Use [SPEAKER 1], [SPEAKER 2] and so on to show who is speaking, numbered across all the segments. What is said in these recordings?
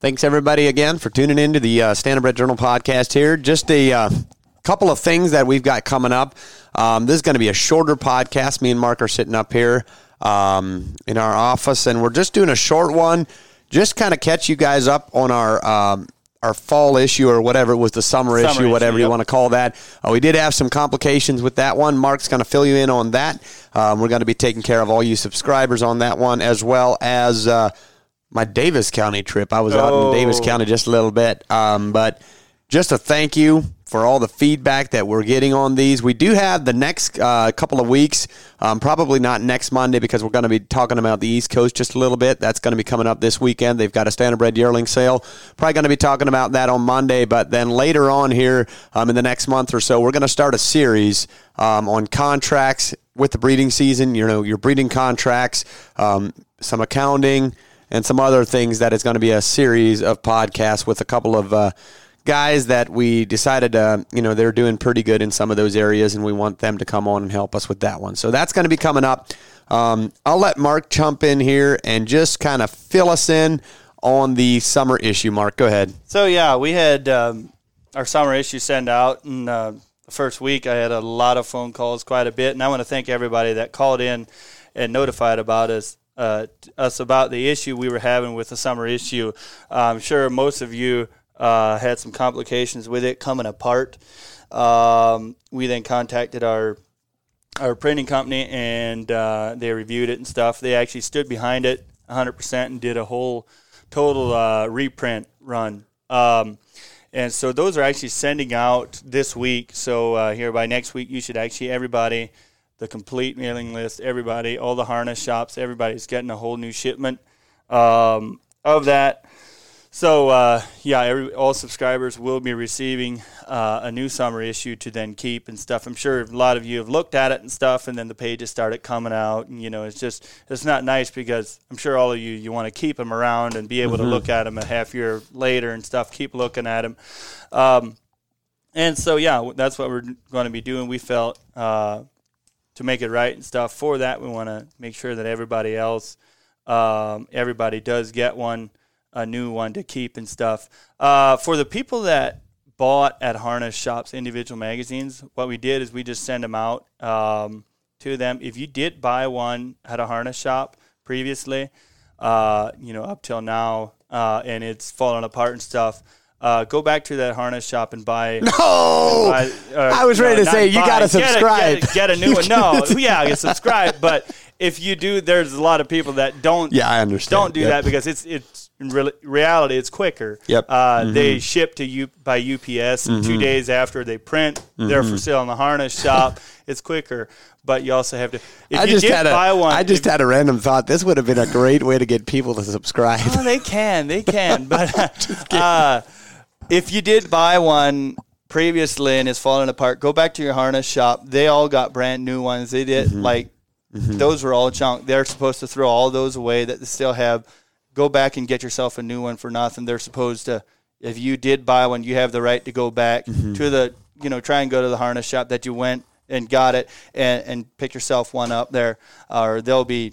[SPEAKER 1] Thanks everybody again for tuning in to the uh, Standardbred Journal podcast here. Just a uh, couple of things that we've got coming up. Um, this is going to be a shorter podcast. Me and Mark are sitting up here um, in our office, and we're just doing a short one, just kind of catch you guys up on our. Um, our fall issue or whatever it was the summer,
[SPEAKER 2] Summer
[SPEAKER 1] issue
[SPEAKER 2] issue,
[SPEAKER 1] whatever you want to call that uh, we did have some complications with that one mark's going to fill you in on that um, we're going to be taking care of all you subscribers on that one as well as uh, my Davis County trip. I was out in Davis
[SPEAKER 2] Oh.
[SPEAKER 1] County just a little bit, um, but just a thank you for all the feedback that we're getting on these. We do have the next uh, couple of weeks, um, probably not next Monday because we're going to be talking about the East Coast just a little bit. That's going to be coming up this weekend. They've got a standardbred yearling sale. Probably going to be talking about that on Monday, but then later on here um, in the next month or so, we're going to start a series um, on contracts with the breeding season. You know, your breeding contracts, um, some accounting and some other things that is going to be a series of podcasts with a couple of uh, guys that we decided uh, you know they're doing pretty good in some of those areas and we want them to come on and help us with that one. So that's going to be coming up. Um, i'll let mark jump in here and just kind of fill us in on the summer issue mark. Go ahead.
[SPEAKER 2] So yeah, we had um, our summer issue send out, and uh, the first week I had a lot of phone calls, quite a bit, and I want to thank everybody that called in and notified about us. Uh, us about the issue we were having with the summer issue. I'm sure most of you uh, had some complications with it coming apart. Um, we then contacted our our printing company and uh, they reviewed it and stuff. They actually stood behind it 100% and did a whole total uh, reprint run. Um, and so those are actually sending out this week. So uh, here by next week, you should actually everybody, the complete mailing list, everybody, all the harness shops, everybody's getting a whole new shipment um, of that. So uh, yeah, every, all subscribers will be receiving uh, a new summer issue to then keep and stuff. I'm sure a lot of you have looked at it and stuff, and then the pages started coming out, and you know it's just it's not nice because I'm sure all of you you want to keep them around and be able to look at them a half year later and stuff. Keep looking at them, um, and so yeah, that's what we're going to be doing. We felt uh, to make it right and stuff for that, we want to make sure that everybody else, um, everybody does get one a new one to keep and stuff. Uh, for the people that bought at harness shops individual magazines, what we did is we just send them out um, to them. If you did buy one at a harness shop previously, uh, you know up till now, uh, and it's falling apart and stuff. Uh, go back to that harness shop and buy.
[SPEAKER 1] oh
[SPEAKER 2] buy- uh,
[SPEAKER 1] I was ready to say, you gotta
[SPEAKER 2] get a-
[SPEAKER 1] subscribe.
[SPEAKER 2] Get a, get a new one. No, yeah, you subscribe. But if you do, there's a lot of people that don't.
[SPEAKER 1] yeah i understand
[SPEAKER 2] Don't do
[SPEAKER 1] Yep.
[SPEAKER 2] that because it's it's in real, reality it's quicker.
[SPEAKER 1] Yep.
[SPEAKER 2] Uh,
[SPEAKER 1] Mm-hmm.
[SPEAKER 2] They ship to you by UPS and two days after they print. They're
[SPEAKER 1] Mm-hmm.
[SPEAKER 2] for sale in the harness shop. it's quicker, but you also have to. If
[SPEAKER 1] I
[SPEAKER 2] you
[SPEAKER 1] just had a,
[SPEAKER 2] buy one,
[SPEAKER 1] I just
[SPEAKER 2] if-
[SPEAKER 1] had a random thought. This would have been a great way to get people to subscribe.
[SPEAKER 2] Oh, they can, they can. But uh, if you did buy one previously and it's falling apart, go back to your harness shop. They all got brand new ones. They did
[SPEAKER 1] Mm-hmm.
[SPEAKER 2] like those were all junk. They're supposed to throw all those away that they still have. Go back and get yourself a new one for nothing. They're supposed to. If you did buy one, you have the right to go back
[SPEAKER 1] Mm-hmm.
[SPEAKER 2] to the you know try and go to the harness shop that you went and got it and, and pick yourself one up there, or they'll be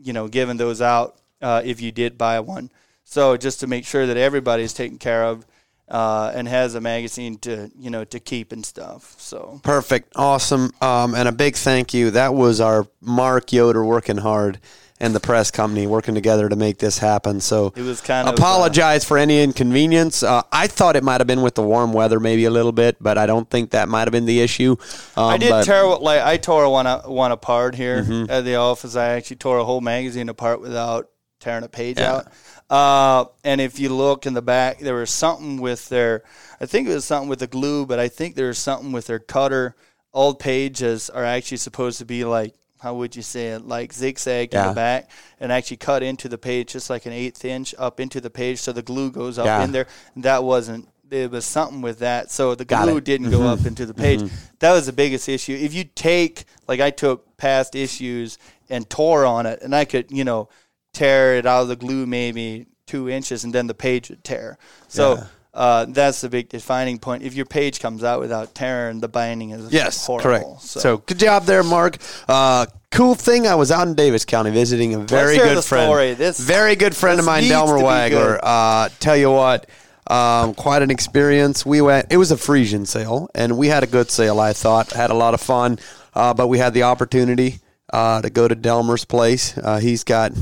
[SPEAKER 2] you know giving those out uh, if you did buy one. So just to make sure that everybody's taken care of uh, and has a magazine to you know to keep and stuff. So
[SPEAKER 1] Perfect. Awesome. Um, and a big thank you. That was our Mark Yoder working hard and the press company working together to make this happen. So
[SPEAKER 2] it was kind of uh,
[SPEAKER 1] apologize for any inconvenience. Uh, I thought it might have been with the warm weather, maybe a little bit, but I don't think that might have been the issue. Um,
[SPEAKER 2] I did
[SPEAKER 1] but-
[SPEAKER 2] tear like I tore one one apart here
[SPEAKER 1] Mm-hmm.
[SPEAKER 2] at the office. I actually tore a whole magazine apart without tearing a page
[SPEAKER 1] Yeah.
[SPEAKER 2] out. Uh, and if you look in the back, there was something with their. I think it was something with the glue, but I think there was something with their cutter. Old pages are actually supposed to be like how would you say it like zigzag in the back and actually cut into the page just like an eighth inch up into the page so the glue goes up
[SPEAKER 1] Yeah.
[SPEAKER 2] in there. That wasn't. There was something with that, so the glue
[SPEAKER 1] it.
[SPEAKER 2] didn't go up into the page. That was the biggest issue. If you take, like I took past issues and tore on it, and I could, you know, tear it out of the glue maybe two inches, and then the page would tear. So uh, that's the big defining point. If your page comes out without tearing, the binding is
[SPEAKER 1] Yes,
[SPEAKER 2] horrible.
[SPEAKER 1] correct.
[SPEAKER 2] So,
[SPEAKER 1] So. good job there, Mark. Uh, cool thing, I was out in Davis County visiting a very good friend.
[SPEAKER 2] This-
[SPEAKER 1] very good friend of mine, Delmer Wagler. Uh, tell you what, um, quite an experience. We went. It was a Frisian sale, and we had a good sale. I thought had a lot of fun, uh, but we had the opportunity uh, to go to Delmer's place. Uh, he's got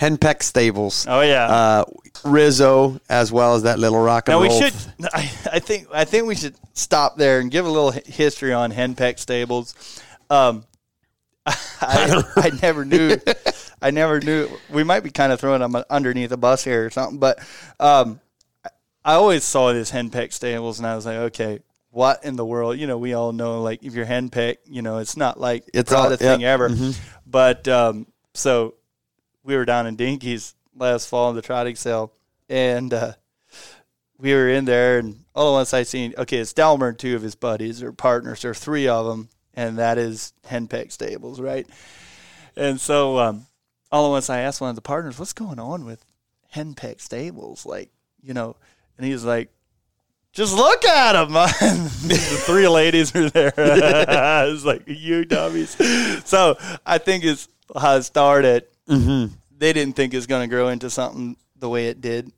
[SPEAKER 1] Henpeck Stables.
[SPEAKER 2] Oh, yeah.
[SPEAKER 1] uh, Rizzo as well as that little rock and
[SPEAKER 2] now we
[SPEAKER 1] roll.
[SPEAKER 2] should. I, I think. I think we should stop there and give a little history on Henpeck Stables. Um, I, I never knew. I never knew. We might be kind of throwing them underneath a bus here or something, but um, I always saw this henpeck stables, and I was like, okay, what in the world? You know, we all know like if you're henpeck, you know, it's not like
[SPEAKER 1] It's
[SPEAKER 2] not
[SPEAKER 1] a
[SPEAKER 2] the thing ever. But um, so we were down in Dinky's last fall in the trotting sale, and uh, we were in there, and all at once I seen okay, it's Delmer and two of his buddies or partners, or three of them, and that is henpeck stables, right? And so um, all at once I asked one of the partners, "What's going on with henpeck stables?" Like, you know, and he's like, "Just look at them." the three ladies are there. I was like, "You dummies!" So I think it's how it started.
[SPEAKER 1] Mm-hmm.
[SPEAKER 2] They didn't think it was going to grow into something the way it did,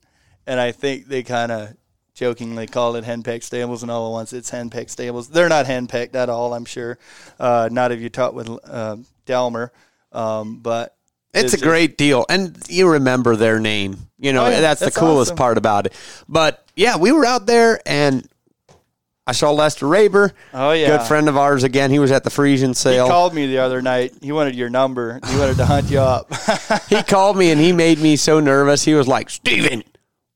[SPEAKER 2] and I think they kind of jokingly called it henpeck stables, and all at once it's henpeck stables. They're not henpecked at all, I'm sure. Uh, not if you talk with uh, Delmer, um, but
[SPEAKER 1] It's a great deal, and you remember their name. You know
[SPEAKER 2] Oh, yeah.
[SPEAKER 1] that's,
[SPEAKER 2] That's
[SPEAKER 1] the coolest
[SPEAKER 2] awesome.
[SPEAKER 1] part about it. But yeah, we were out there, and I saw Lester Raber.
[SPEAKER 2] Oh, yeah.
[SPEAKER 1] good friend of ours. Again, he was at the Frisian sale.
[SPEAKER 2] He called me the other night. He wanted your number. He wanted to hunt you up.
[SPEAKER 1] he called me, and he made me so nervous. He was like, "Steven,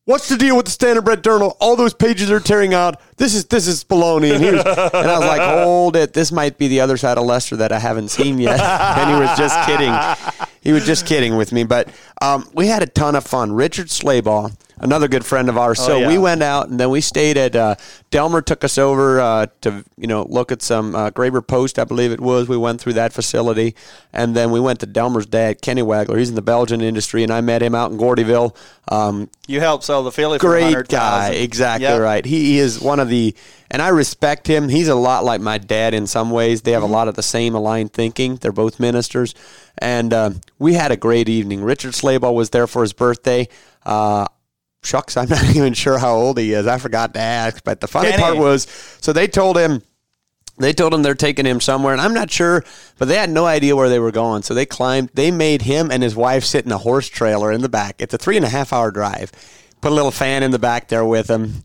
[SPEAKER 1] What's the deal with the standard Standardbred Journal? All those pages are tearing out. This is this is baloney. And, he was, and I was like, hold it. This might be the other side of Lester that I haven't seen yet. and he was just kidding. He was just kidding with me. But um, we had a ton of fun. Richard Slaybaugh, another good friend of ours. so
[SPEAKER 2] yeah.
[SPEAKER 1] we went out and then we stayed at uh, Delmer. Took us over uh, to you know look at some uh, Graber Post, I believe it was. We went through that facility, and then we went to Delmer's dad, Kenny Wagler. He's in the Belgian industry, and I met him out in Gordyville. Um,
[SPEAKER 2] you helped sell the filly
[SPEAKER 1] great
[SPEAKER 2] 100,000.
[SPEAKER 1] guy. Exactly
[SPEAKER 2] Yep.
[SPEAKER 1] right. He, he is one of the, and I respect him. He's a lot like my dad in some ways. They have
[SPEAKER 2] Mm-hmm.
[SPEAKER 1] a lot of the same aligned thinking. They're both ministers, and uh, we had a great evening. Richard Slaybaugh was there for his birthday. Uh, shucks, I'm not even sure how old he is. I forgot to ask. But the funny
[SPEAKER 2] Kenny.
[SPEAKER 1] part was, so they told him. They told him they're taking him somewhere, and I'm not sure, but they had no idea where they were going. So they climbed. They made him and his wife sit in a horse trailer in the back. It's a three and a half hour drive. Put a little fan in the back there with him,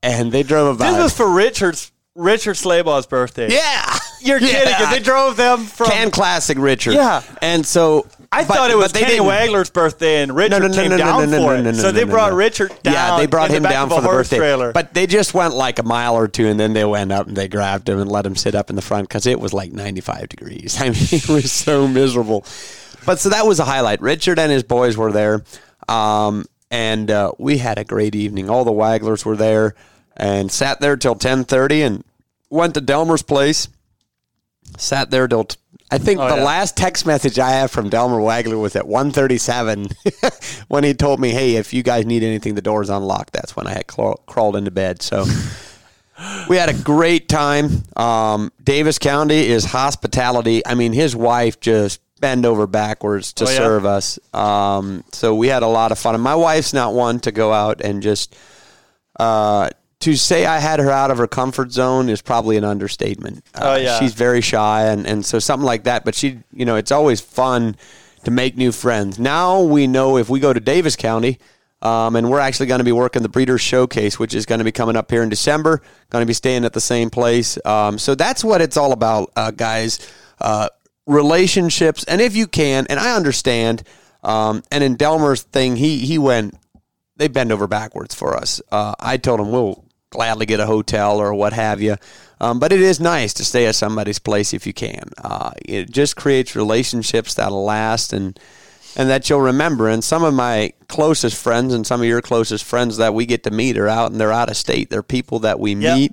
[SPEAKER 1] and they drove about.
[SPEAKER 2] This was for Richard's Richard Slaybaugh's birthday.
[SPEAKER 1] yeah,
[SPEAKER 2] You're kidding.
[SPEAKER 1] Yeah.
[SPEAKER 2] They drove them from.
[SPEAKER 1] Can classic Richard.
[SPEAKER 2] Yeah.
[SPEAKER 1] and so
[SPEAKER 2] I
[SPEAKER 1] but-
[SPEAKER 2] thought it was Kenny
[SPEAKER 1] didn't-
[SPEAKER 2] Wagler's birthday, and Richard
[SPEAKER 1] No, no, no,
[SPEAKER 2] came
[SPEAKER 1] no, no,
[SPEAKER 2] down
[SPEAKER 1] no, no,
[SPEAKER 2] for it. so they brought. Richard down.
[SPEAKER 1] Yeah, they brought him
[SPEAKER 2] the
[SPEAKER 1] down for the birthday.
[SPEAKER 2] trailer.
[SPEAKER 1] But they just went like a mile or two, and then they went up and they grabbed him and let him sit up in the front because it was like 95 degrees. I mean, it was so miserable. But so that was a highlight. Richard and his boys were there, um, and uh, we had a great evening. All the Waglers were there and sat there till 10:30, and went to Delmer's place. Sat there till. T- I think
[SPEAKER 2] Oh,
[SPEAKER 1] the
[SPEAKER 2] yeah.
[SPEAKER 1] last text message I have from Delmer Wagler was at 1:37 when he told me, "Hey, if you guys need anything, the door's unlocked." That's when I had craw- crawled into bed. So we had a great time. Um, Davis County is hospitality. I mean, his wife just bend over backwards to
[SPEAKER 2] Oh, yeah?
[SPEAKER 1] serve us. Um, so we had a lot of fun. And my wife's not one to go out and just uh, to say I had her out of her comfort zone is probably an understatement. Uh,
[SPEAKER 2] Oh, yeah.
[SPEAKER 1] she's very shy, and and so something like that. But she, you know, it's always fun to make new friends. Now we know if we go to Davis County. Um, and we're actually going to be working the Breeders' Showcase, which is going to be coming up here in December. Going to be staying at the same place. Um, so that's what it's all about, uh, guys. Uh, relationships, and if you can, and I understand. Um, and in Delmer's thing, he he went they bend over backwards for us. Uh, I told him we'll gladly get a hotel or what have you. Um, but it is nice to stay at somebody's place if you can. Uh, it just creates relationships that'll last and and that you'll remember. And some of my closest friends and some of your closest friends that we get to meet are out and they're out of state. They're people that we
[SPEAKER 2] Yep.
[SPEAKER 1] meet,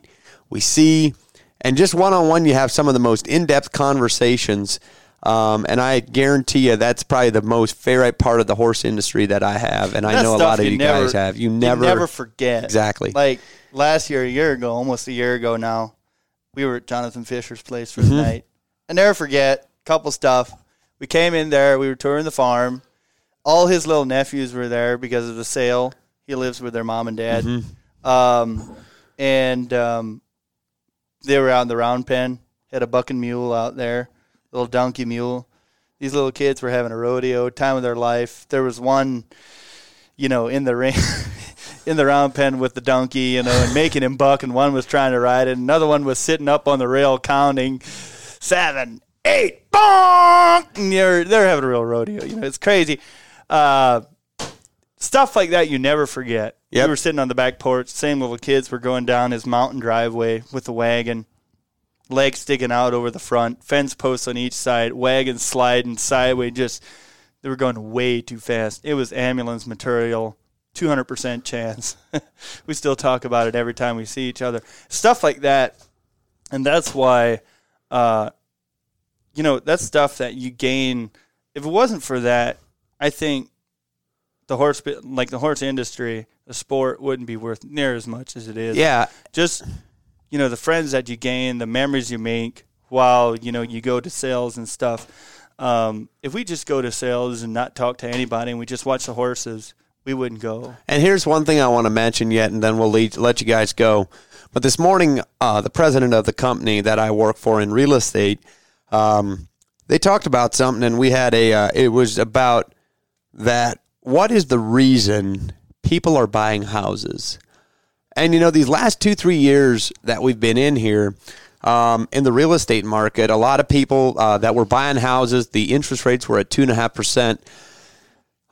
[SPEAKER 1] we see, and just one on one, you have some of the most in depth conversations. Um, and I guarantee you that's probably the most favorite part of the horse industry that I have, and I know a lot of you,
[SPEAKER 2] never-
[SPEAKER 1] guys have. You never,
[SPEAKER 2] never forget.
[SPEAKER 1] Exactly.
[SPEAKER 2] Like last year, a year ago, almost a year ago now, we were at Jonathan Fisher's place for
[SPEAKER 1] Mm-hmm.
[SPEAKER 2] the night. I never forget. Couple stuff. We came in there. We were touring the farm. All his little nephews were there because of the sale. He lives with their mom and dad.
[SPEAKER 1] Mm-hmm.
[SPEAKER 2] Um, and um, they were out in the round pen. Had a bucking mule out there, little donkey mule. These little kids were having a rodeo, time of their life. There was one, you know, in the ring, in the round pen with the donkey, you know, and making him buck. And one was trying to ride it. Another one was sitting up on the rail counting seven, eight, bonk. And they're they're having a real rodeo. You know, it's crazy. Uh, stuff like that you never forget.
[SPEAKER 1] Yep.
[SPEAKER 2] We were sitting on the back porch. Same little kids were going down his mountain driveway with the wagon, legs sticking out over the front, fence posts on each side, wagon sliding sideways. Just they were going way too fast. It was ambulance material. 200% chance. we still talk about it every time we see each other. Stuff like that. And that's why, uh, you know, that's stuff that you gain. If it wasn't for that, I think the horse, like the horse industry, the sport wouldn't be worth near as much as it is.
[SPEAKER 1] yeah,
[SPEAKER 2] Just, you know, the friends that you gain, the memories you make while, you know, you go to sales and stuff. Um, if we just go to sales and not talk to anybody and we just watch the horses, we wouldn't go.
[SPEAKER 1] And here's one thing I want to mention yet, and then we'll lead, let you guys go. But this morning, uh, the president of the company that I work for in real estate, um, they talked about something, and we had a. Uh, it was about that. What is the reason people are buying houses? And you know, these last two three years that we've been in here. Um, in the real estate market, a lot of people uh, that were buying houses, the interest rates were at two and a half percent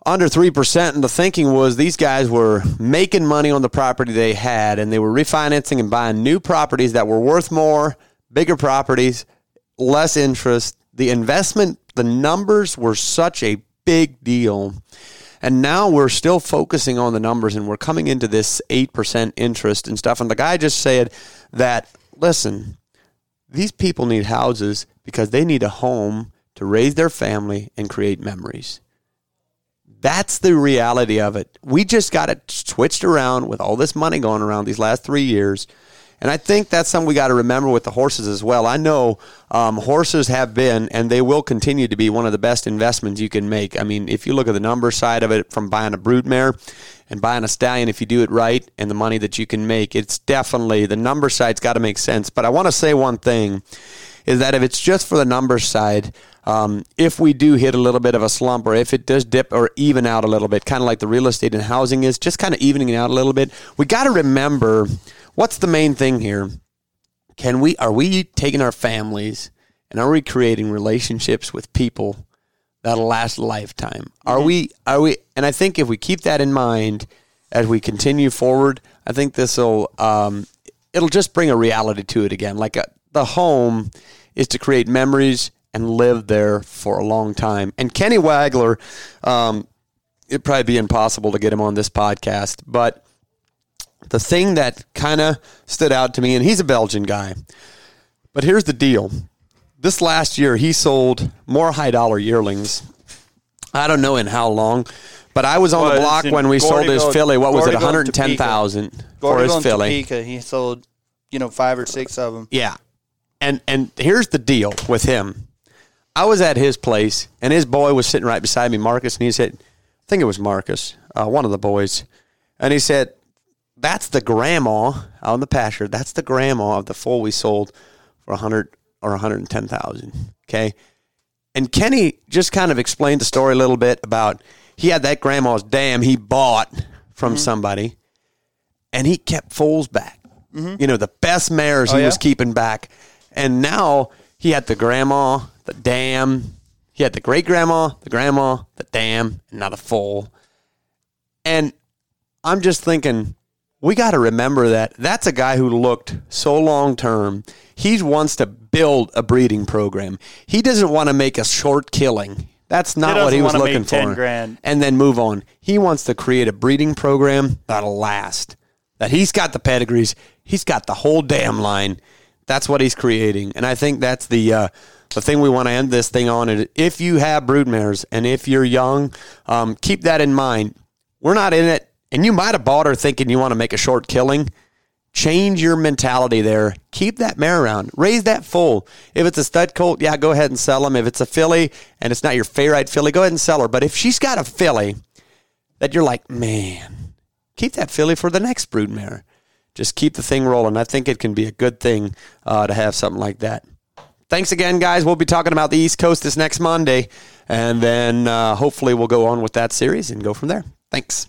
[SPEAKER 1] under 3% and the thinking was these guys were making money on the property they had and they were refinancing and buying new properties that were worth more bigger properties less interest the investment the numbers were such a big deal and now we're still focusing on the numbers and we're coming into this 8% interest and stuff and the guy just said that listen these people need houses because they need a home to raise their family and create memories that's the reality of it. We just got it switched around with all this money going around these last three years. And I think that's something we got to remember with the horses as well. I know um, horses have been and they will continue to be one of the best investments you can make. I mean, if you look at the number side of it from buying a broodmare and buying a stallion, if you do it right and the money that you can make, it's definitely the number side's got to make sense. But I want to say one thing is that if it's just for the numbers side, um, if we do hit a little bit of a slump or if it does dip or even out a little bit, kind of like the real estate and housing is, just kind of evening it out a little bit, we got to remember what's the main thing here. Can we are we taking our families and are we creating relationships with people that'll last a lifetime? Are we are we and I think if we keep that in mind as we continue forward, I think this will um, it'll just bring a reality to it again. Like a, the home is to create memories and live there for a long time. And Kenny Wagler, um, it'd probably be impossible to get him on this podcast, but the thing that kind of stood out to me, and he's a Belgian guy, but here's the deal. This last year, he sold more high dollar yearlings. I don't know in how long, but I was on
[SPEAKER 2] Well,
[SPEAKER 1] the block when we sold his filly. What was it,
[SPEAKER 2] Gordyville and
[SPEAKER 1] 110,000 for his filly?
[SPEAKER 2] Topeka, he sold, you know, five or six of them.
[SPEAKER 1] Yeah. And and here's the deal with him. I was at his place, and his boy was sitting right beside me, Marcus, and he said, I think it was Marcus, uh, one of the boys. And he said, That's the grandma out in the pasture. That's the grandma of the foal we sold for 100 or 110,000. Okay. And Kenny just kind of explained the story a little bit about he had that grandma's dam he bought from mm-hmm. somebody, and he kept foals back. Mm-hmm. You know, the best mares
[SPEAKER 2] Oh,
[SPEAKER 1] he
[SPEAKER 2] yeah?
[SPEAKER 1] was keeping back. And now he had the grandma, the dam. He had the great grandma, the grandma, the dam, and now the foal. And I'm just thinking, we got to remember that that's a guy who looked so long term. He wants to build a breeding program. He doesn't want to make a short killing. That's not what he was looking
[SPEAKER 2] make 10
[SPEAKER 1] for.
[SPEAKER 2] grand.
[SPEAKER 1] And then move on. He wants to create a breeding program that'll last. That he's got the pedigrees, he's got the whole damn line. That's what he's creating, and I think that's the uh, the thing we want to end this thing on. And if you have broodmares and if you're young, um, keep that in mind. We're not in it, and you might have bought her thinking you want to make a short killing. Change your mentality there. Keep that mare around. Raise that foal. If it's a stud colt, yeah, go ahead and sell them. If it's a filly and it's not your favorite filly, go ahead and sell her. But if she's got a filly that you're like, man, keep that filly for the next broodmare. Just keep the thing rolling. I think it can be a good thing uh, to have something like that. Thanks again, guys. We'll be talking about the East Coast this next Monday, and then uh, hopefully we'll go on with that series and go from there. Thanks.